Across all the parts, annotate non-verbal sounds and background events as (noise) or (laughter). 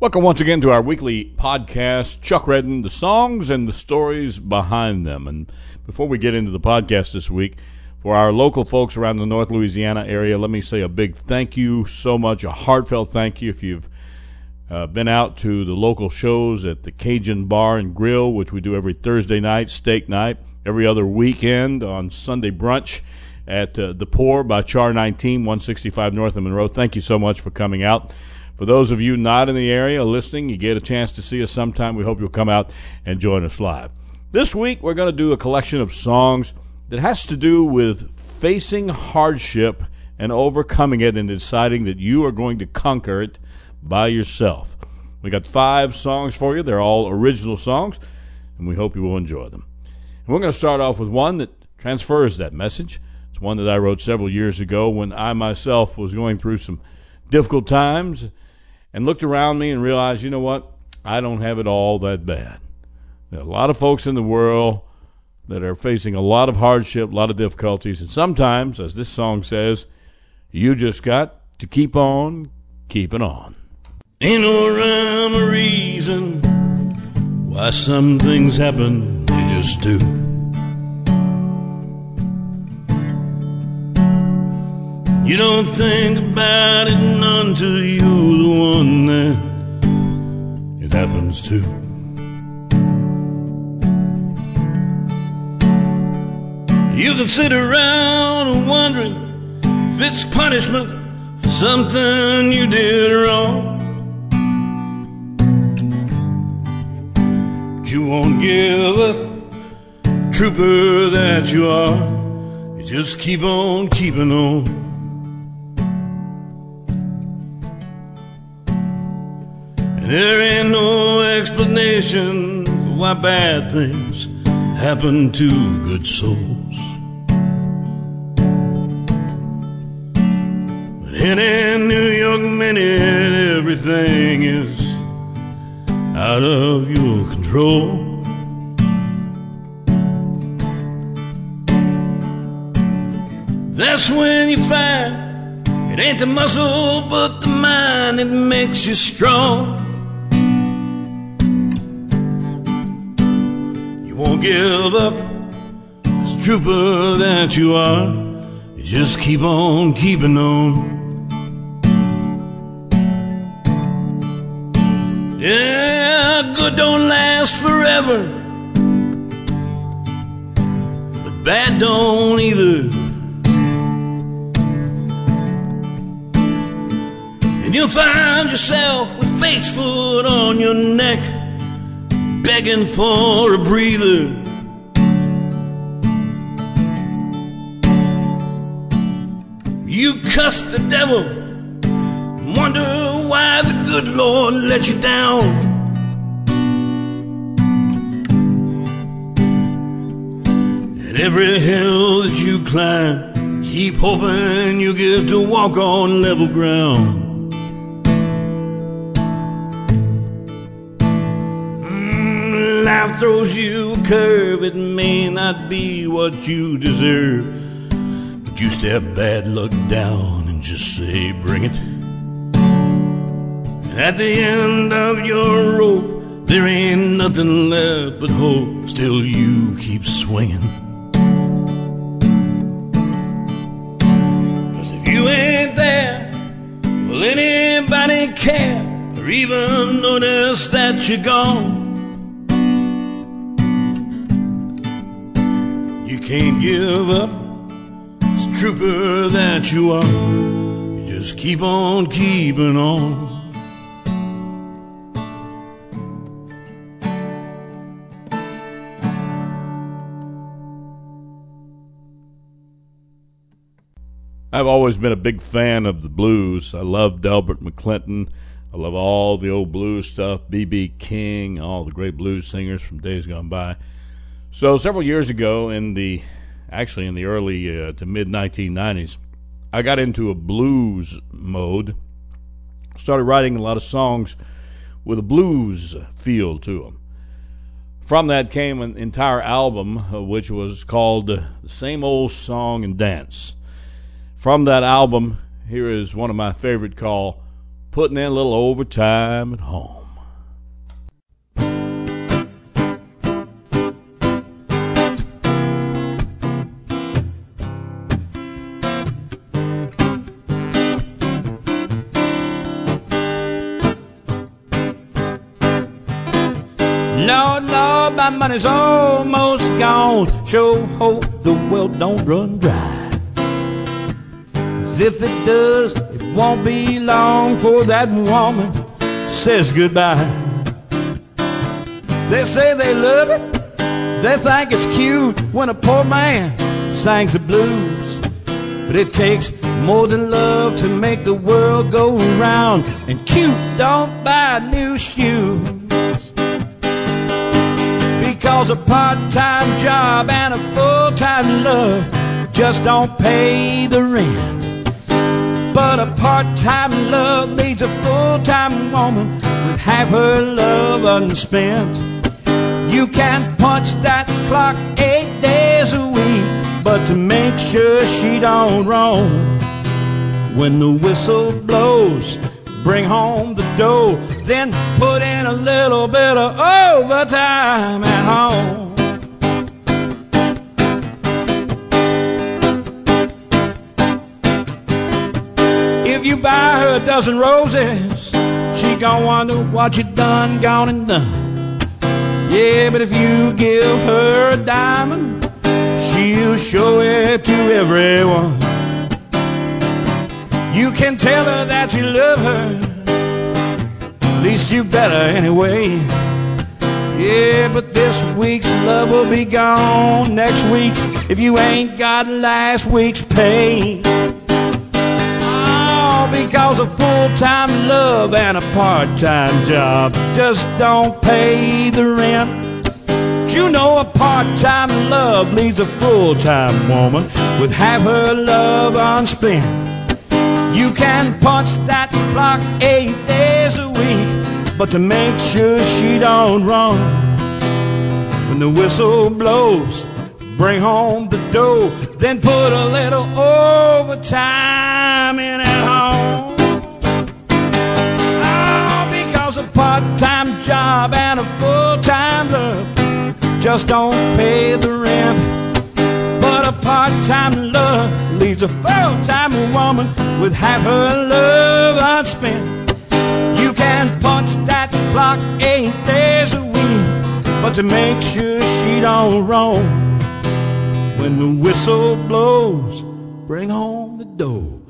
Welcome once again to our weekly podcast, Chuck Redden, the songs and the stories behind them. And before we get into the podcast this week, for our local folks around the North Louisiana area, let me say a big thank you so much, a heartfelt thank you if you've uh, been out to the local shows at the Cajun Bar and Grill, which we do every Thursday night, steak night, every other weekend on Sunday brunch at uh, the Pour by Char 19, 165 North of Monroe. Thank you so much for coming out. For those of you not in the area listening, you get a chance to see us sometime. We hope you'll come out and join us live. This week, we're going to do a collection of songs that has to do with facing hardship and overcoming it and deciding that you are going to conquer it by yourself. We got five songs for you. They're all original songs, and we hope you will enjoy them. And we're going to start off with one that transfers that message. It's one that I wrote several years ago when I myself was going through some difficult times and looked around me and realized, you know what? I don't have it all that bad. There are a lot of folks in the world that are facing a lot of hardship, a lot of difficulties, and sometimes, as this song says, you just got to keep on keeping on. Ain't no rhyme or reason why some things happen, they just do. You don't think about it until you're the one that it happens to. You can sit around wondering if it's punishment for something you did wrong. But you won't give up, trooper that you are. You just keep on keeping on. There ain't no explanation for why bad things happen to good souls. But in a New York minute, everything is out of your control. That's when you find it ain't the muscle but the mind that makes you strong. Won't give up. As trooper that you are, you just keep on keeping on. Yeah, good don't last forever, but bad don't either. And you'll find yourself with fate's foot on your neck begging for a breather. You cuss the devil, wonder why the good Lord let you down. And every hill that you climb, keep hoping you get to walk on level ground. Life throws you a curve, it may not be what you deserve. But you step bad luck down and just say, bring it. At the end of your rope, there ain't nothing left but hope. Still, you keep swinging. Cause if you ain't there, will anybody care or even notice that you're gone? Can't give up. It's trooper that you are. You just keep on keeping on. I've always been a big fan of the blues. I love Delbert McClinton. I love all the old blues stuff, B.B. King, all the great blues singers from days gone by. So several years ago, in the actually in the early uh, to mid 1990s, I got into a blues mode. Started writing a lot of songs with a blues feel to them. From that came an entire album, uh, which was called "The Same Old Song and Dance." From that album, here is one of my favorite called putting in a little overtime at home. Money's almost gone. Sure hope the well don't run dry. As if it does, it won't be long for that woman says goodbye. They say they love it, they think it's cute when a poor man sings the blues. But it takes more than love to make the world go round. And cute don't buy new shoes. Because a part-time job and a full-time love just don't pay the rent. But a part-time love leads a full-time woman with half her love unspent. You can't punch that clock eight days a week, but to make sure she don't roam. When the whistle blows, bring home the dough, then put in a little bit of overtime at home. If you buy her a dozen roses, she gon' wonder what you done, gone and done. Yeah, but if you give her a diamond, she'll show it to everyone. You can tell her that you love her. At least you better anyway. Yeah, but this week's love will be gone next week if you ain't got last week's pay. Oh, because a full-time love and a part-time job just don't pay the rent. But you know a part-time love leaves a full-time woman with half her love unspent. You can punch that clock eight days a week, but to make sure she don't run, when the whistle blows, bring home the dough, then put a little overtime in at home. Oh, because a part-time job and a full-time love just don't pay the rent. But a part-time love leaves a full-time woman with half her love unspent. You can punch that clock eight days a week, but to make sure she don't roam, when the whistle blows, bring home the dough.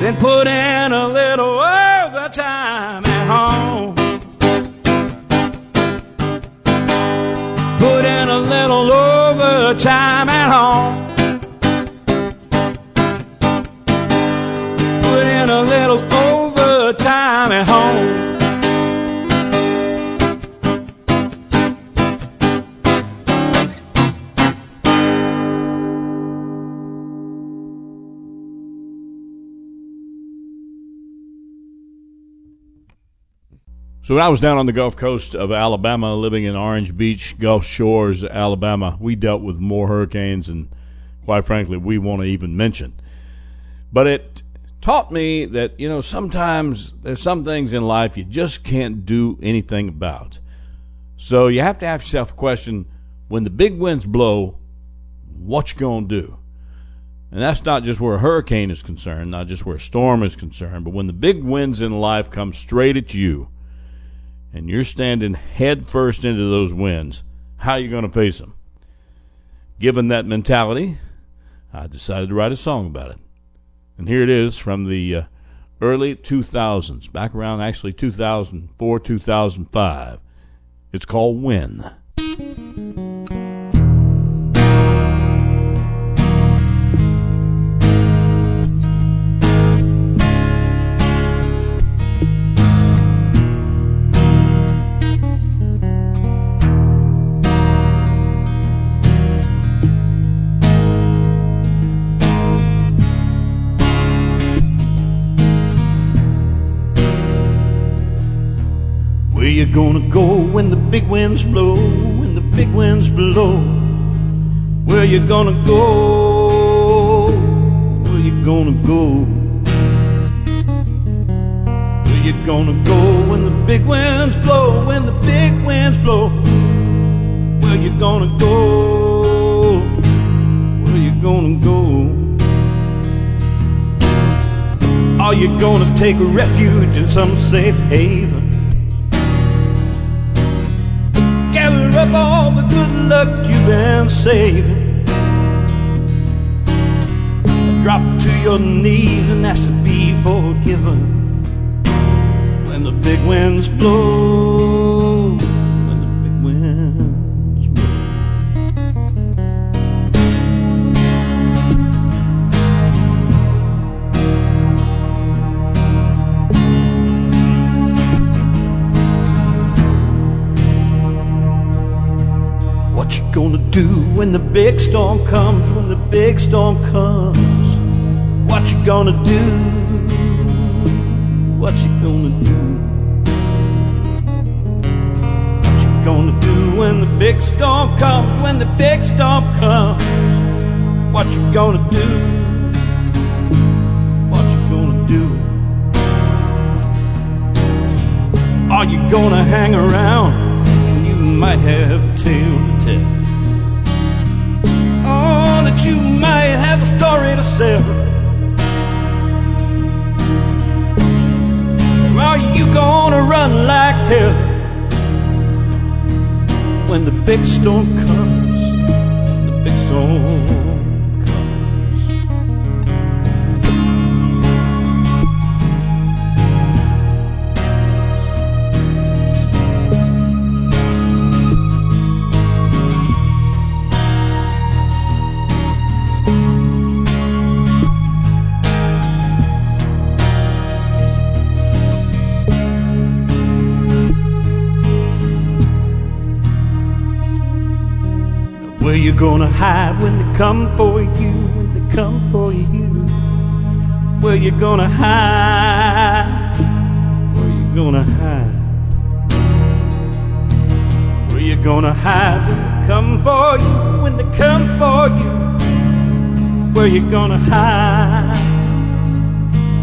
Then put in a little overtime at home. Put in a little overtime at home. So when I was down on the Gulf Coast of Alabama, living in Orange Beach, Gulf Shores, Alabama, we dealt with more hurricanes than, quite frankly, we want to even mention. But it taught me that, you know, sometimes there's some things in life you just can't do anything about. So you have to ask yourself a question, when the big winds blow, what you going to do? And that's not just where a hurricane is concerned, not just where a storm is concerned, but when the big winds in life come straight at you, and you're standing head first into those winds, how are you going to face them? Given that mentality, I decided to write a song about it. And here it is from the uh, early 2000s, back around actually 2004, 2005. It's called When. Where you gonna go when the big winds blow? When the big winds blow? Where you gonna go? Where you gonna go? Where you gonna go when the big winds blow? When the big winds blow, where you gonna go? Where you gonna go? Are you gonna take refuge in some safe haven? Gather up all the good luck you've been saving. Drop to your knees and ask to be forgiven. When the big winds blow, What you gonna do when the big storm comes? When the big storm comes, what you gonna do? What you gonna do? What you gonna do when the big storm comes? When the big storm comes, what you gonna do? What you gonna do? Are you gonna hang around? You might have a tale tell. Oh, that you might have a story to sell. Are you gonna run like hell when the big storm comes? The big storm Where you gonna hide when they come for you? When they come for you? Where you gonna hide? Where you gonna hide? Where you gonna hide when they come for you? When they come for you? Where you gonna hide?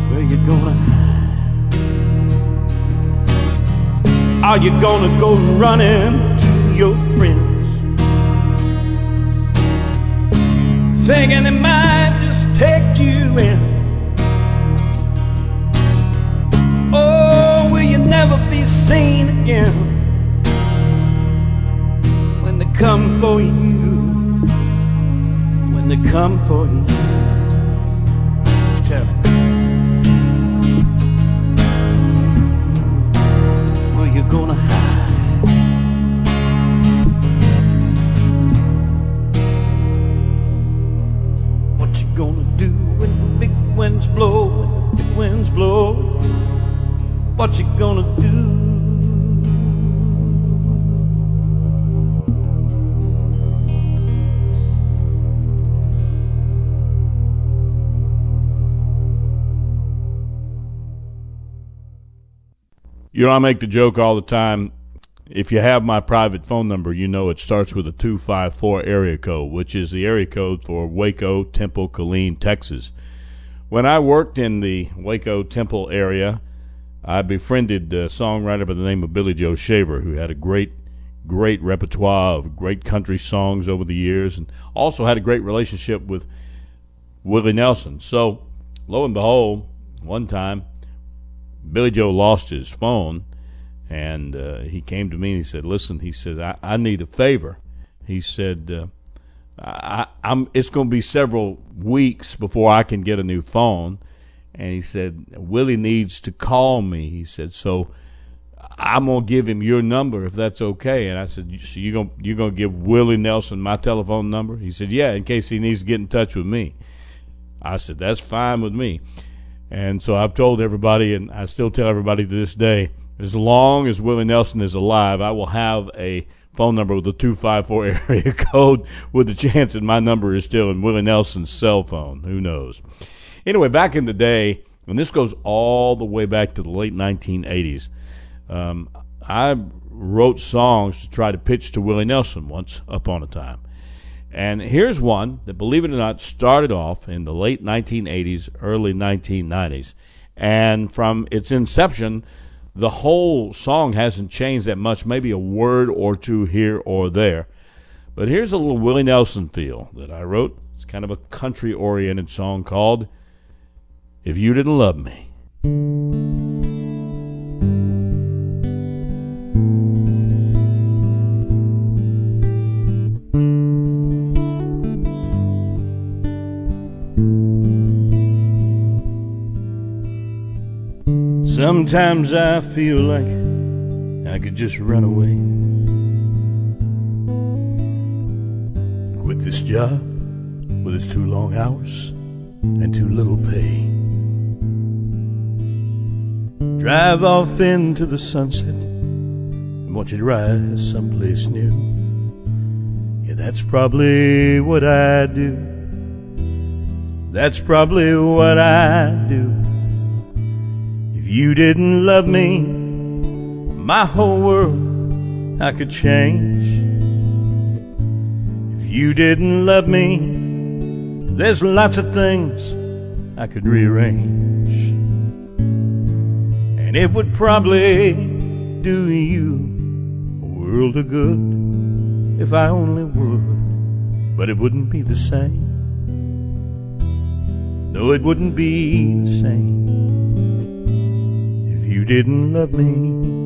Where you gonna hide? Are you gonna go running to your friends? Thinking it might just take you in. Oh, will you never be seen again when they come for you? When they come for you, tell me. Where you gonna hide? What you gonna do? You know, I make the joke all the time. If you have my private phone number, you know it starts with a 254 area code, which is the area code for Waco, Temple, Killeen, Texas. When I worked in the Waco, Temple area, I befriended a songwriter by the name of Billy Joe Shaver, who had a great, great repertoire of great country songs over the years, and also had a great relationship with Willie Nelson. So, lo and behold, one time, Billy Joe lost his phone, and uh, he came to me and he said, "Listen," he said, "I, I need a favor." He said, uh, I, "I'm. It's going to be several weeks before I can get a new phone." And he said, "Willie needs to call me." He said, "So." I'm gonna give him your number if that's okay. And I said, "So you gonna you gonna give Willie Nelson my telephone number?" He said, "Yeah, in case he needs to get in touch with me." I said, "That's fine with me." And so I've told everybody, and I still tell everybody to this day, as long as Willie Nelson is alive, I will have a phone number with a 254 (laughs) area code with the chance that my number is still in Willie Nelson's cell phone. Who knows? Anyway, back in the day, and this goes all the way back to the late 1980s, um, I wrote songs to try to pitch to Willie Nelson once upon a time. And here's one that, believe it or not, started off in the late 1980s, early 1990s. And from its inception, the whole song hasn't changed that much, maybe a word or two here or there. But here's a little Willie Nelson feel that I wrote. It's kind of a country oriented song called If You Didn't Love Me. Sometimes I feel like I could just run away. Quit this job with its too long hours and too little pay. Drive off into the sunset and watch it rise someplace new. Yeah, that's probably what I do. That's probably what I do. If you didn't love me, my whole world I could change. If you didn't love me, there's lots of things I could rearrange. And it would probably do you a world of good if I only would, but it wouldn't be the same. No, it wouldn't be the same if you didn't love me.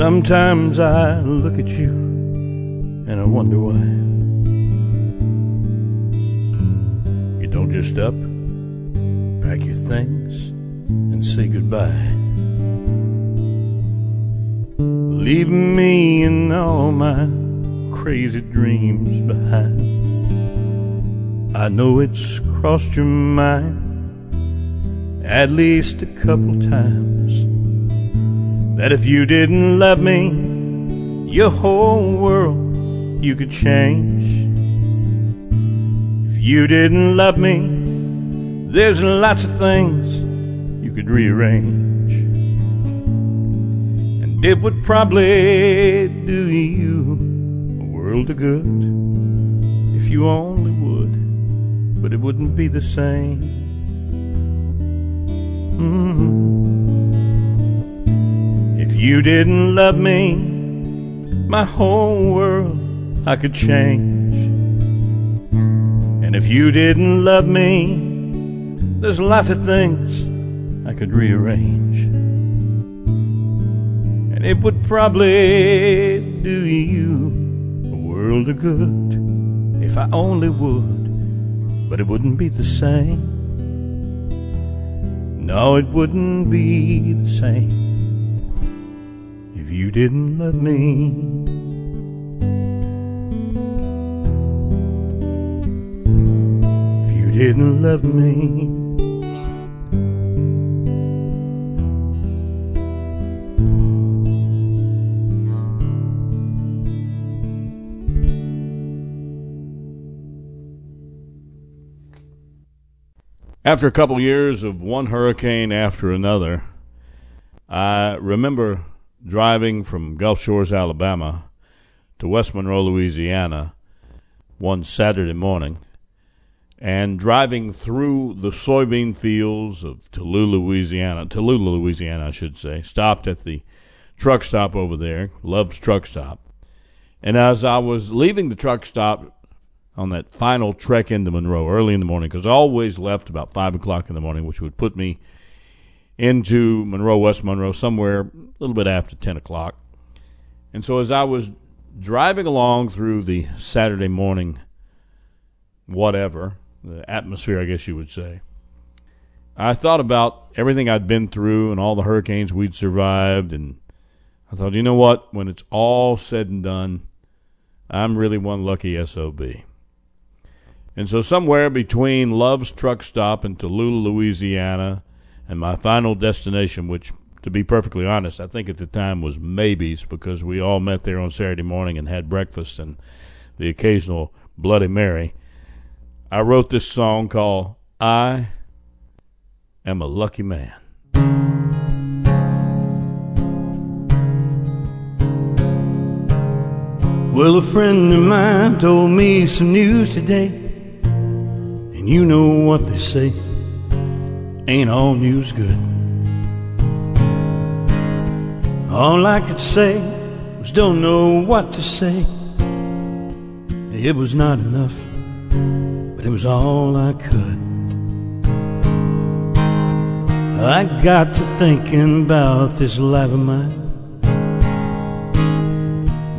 Sometimes I look at you and I wonder why. You don't just up, pack your things, and say goodbye leaving me and all my crazy dreams behind. I know it's crossed your mind at least a couple times that if you didn't love me, your whole world you could change. If you didn't love me, there's lots of things you could rearrange. And it would probably do you a world of good if you only would, but it wouldn't be the same. You didn't love me, my whole world I could change. And if you didn't love me, there's lots of things I could rearrange. And it would probably do you a world of good if I only would, but it wouldn't be the same. No, it wouldn't be the same if you didn't love me. If you didn't love me. After a couple years of one hurricane after another, I remember driving from Gulf Shores, Alabama to West Monroe, Louisiana one Saturday morning and driving through the soybean fields of Tallulah, Louisiana, Tallulah, Louisiana, I should say, stopped at the truck stop over there, Love's Truck Stop. And as I was leaving the truck stop on that final trek into Monroe early in the morning because I always left about five o'clock in the morning, which would put me into Monroe, West Monroe, somewhere a little bit after ten o'clock. And so as I was driving along through the Saturday morning, whatever the atmosphere, I guess you would say, I thought about everything I'd been through and all the hurricanes we'd survived, and I thought, you know what? When it's all said and done, I'm really one lucky SOB. And so, somewhere between Love's truck stop in Tallulah, Louisiana, and my final destination, which, to be perfectly honest, I think at the time was Maybe's because we all met there on Saturday morning and had breakfast and the occasional Bloody Mary. I wrote this song called I Am a Lucky Man. Well, a friend of mine told me some news today, and you know what they say ain't all news good. All I could say was don't know what to say. It was not enough, but it was all I could. I got to thinking about this life of mine.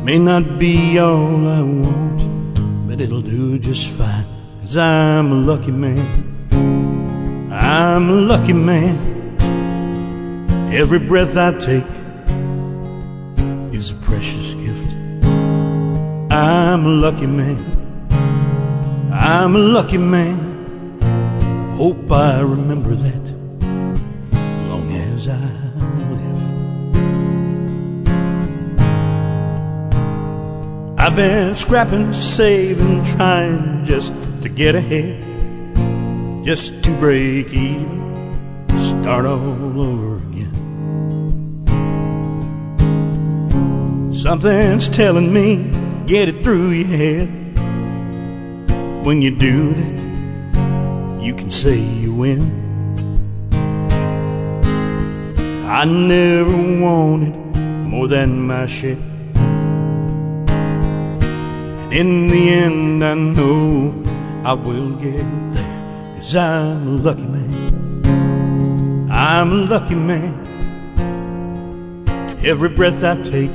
May not be all I want, but it'll do just fine. Cause I'm a lucky man. I'm a lucky man. Every breath I take is a precious gift. I'm a lucky man. I'm a lucky man. Hope I remember that long as I live. I've been scrapping, saving, trying just to get ahead, just to break even, start all over again. Something's telling me, get it through your head. When you do that, you can say you win. I never wanted more than my share. In the end, I know I will get there. Cause I'm a lucky man. I'm a lucky man. Every breath I take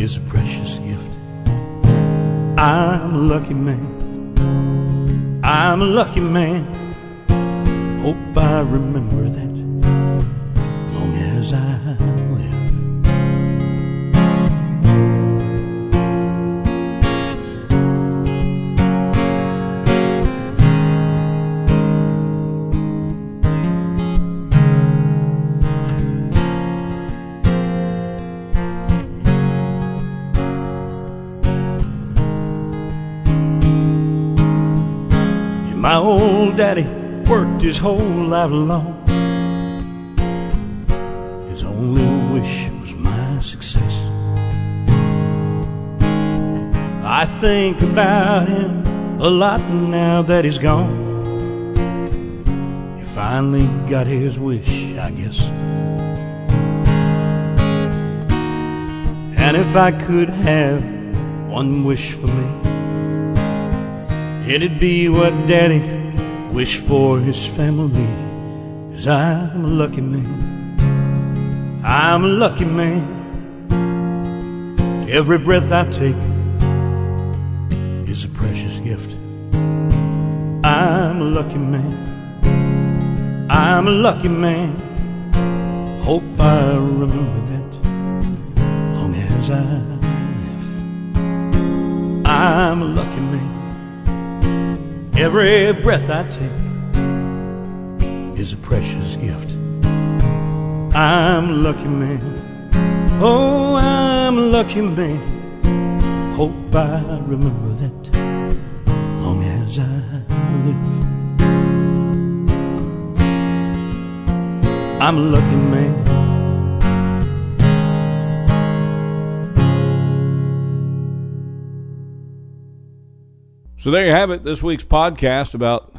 is a precious gift. I'm a lucky man. I'm a lucky man. Hope I remember that My old daddy worked his whole life long. His only wish was my success. I think about him a lot now that he's gone. He finally got his wish, I guess. And if I could have one wish for me, It'd be what Daddy wished for his family. Cause I'm a lucky man. I'm a lucky man. Every breath I take is a precious gift. I'm a lucky man. I'm a lucky man. Hope I remember that long as I live. I'm a lucky man. Every breath I take is a precious gift. I'm a lucky man. Oh, I'm a lucky man. Hope I remember that long as I live. I'm a lucky man. So there you have it. This week's podcast about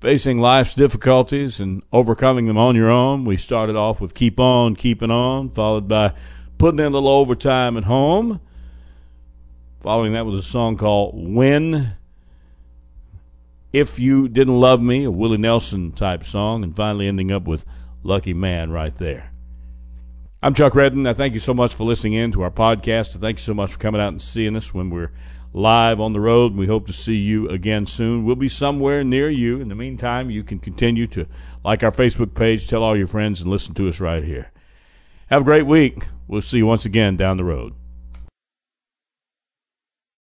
facing life's difficulties and overcoming them on your own. We started off with Keep On, Keeping On, followed by Putting in a Little Overtime at Home. Following that was a song called When. If You Didn't Love Me, a Willie Nelson type song, and finally ending up with Lucky Man right there. I'm Chuck Redden. I thank you so much for listening in to our podcast. I thank you so much for coming out and seeing us when we're live on the road. We hope to see you again soon. We'll be somewhere near you. In the meantime, you can continue to like our Facebook page, tell all your friends, and listen to us right here. Have a great week. We'll see you once again down the road.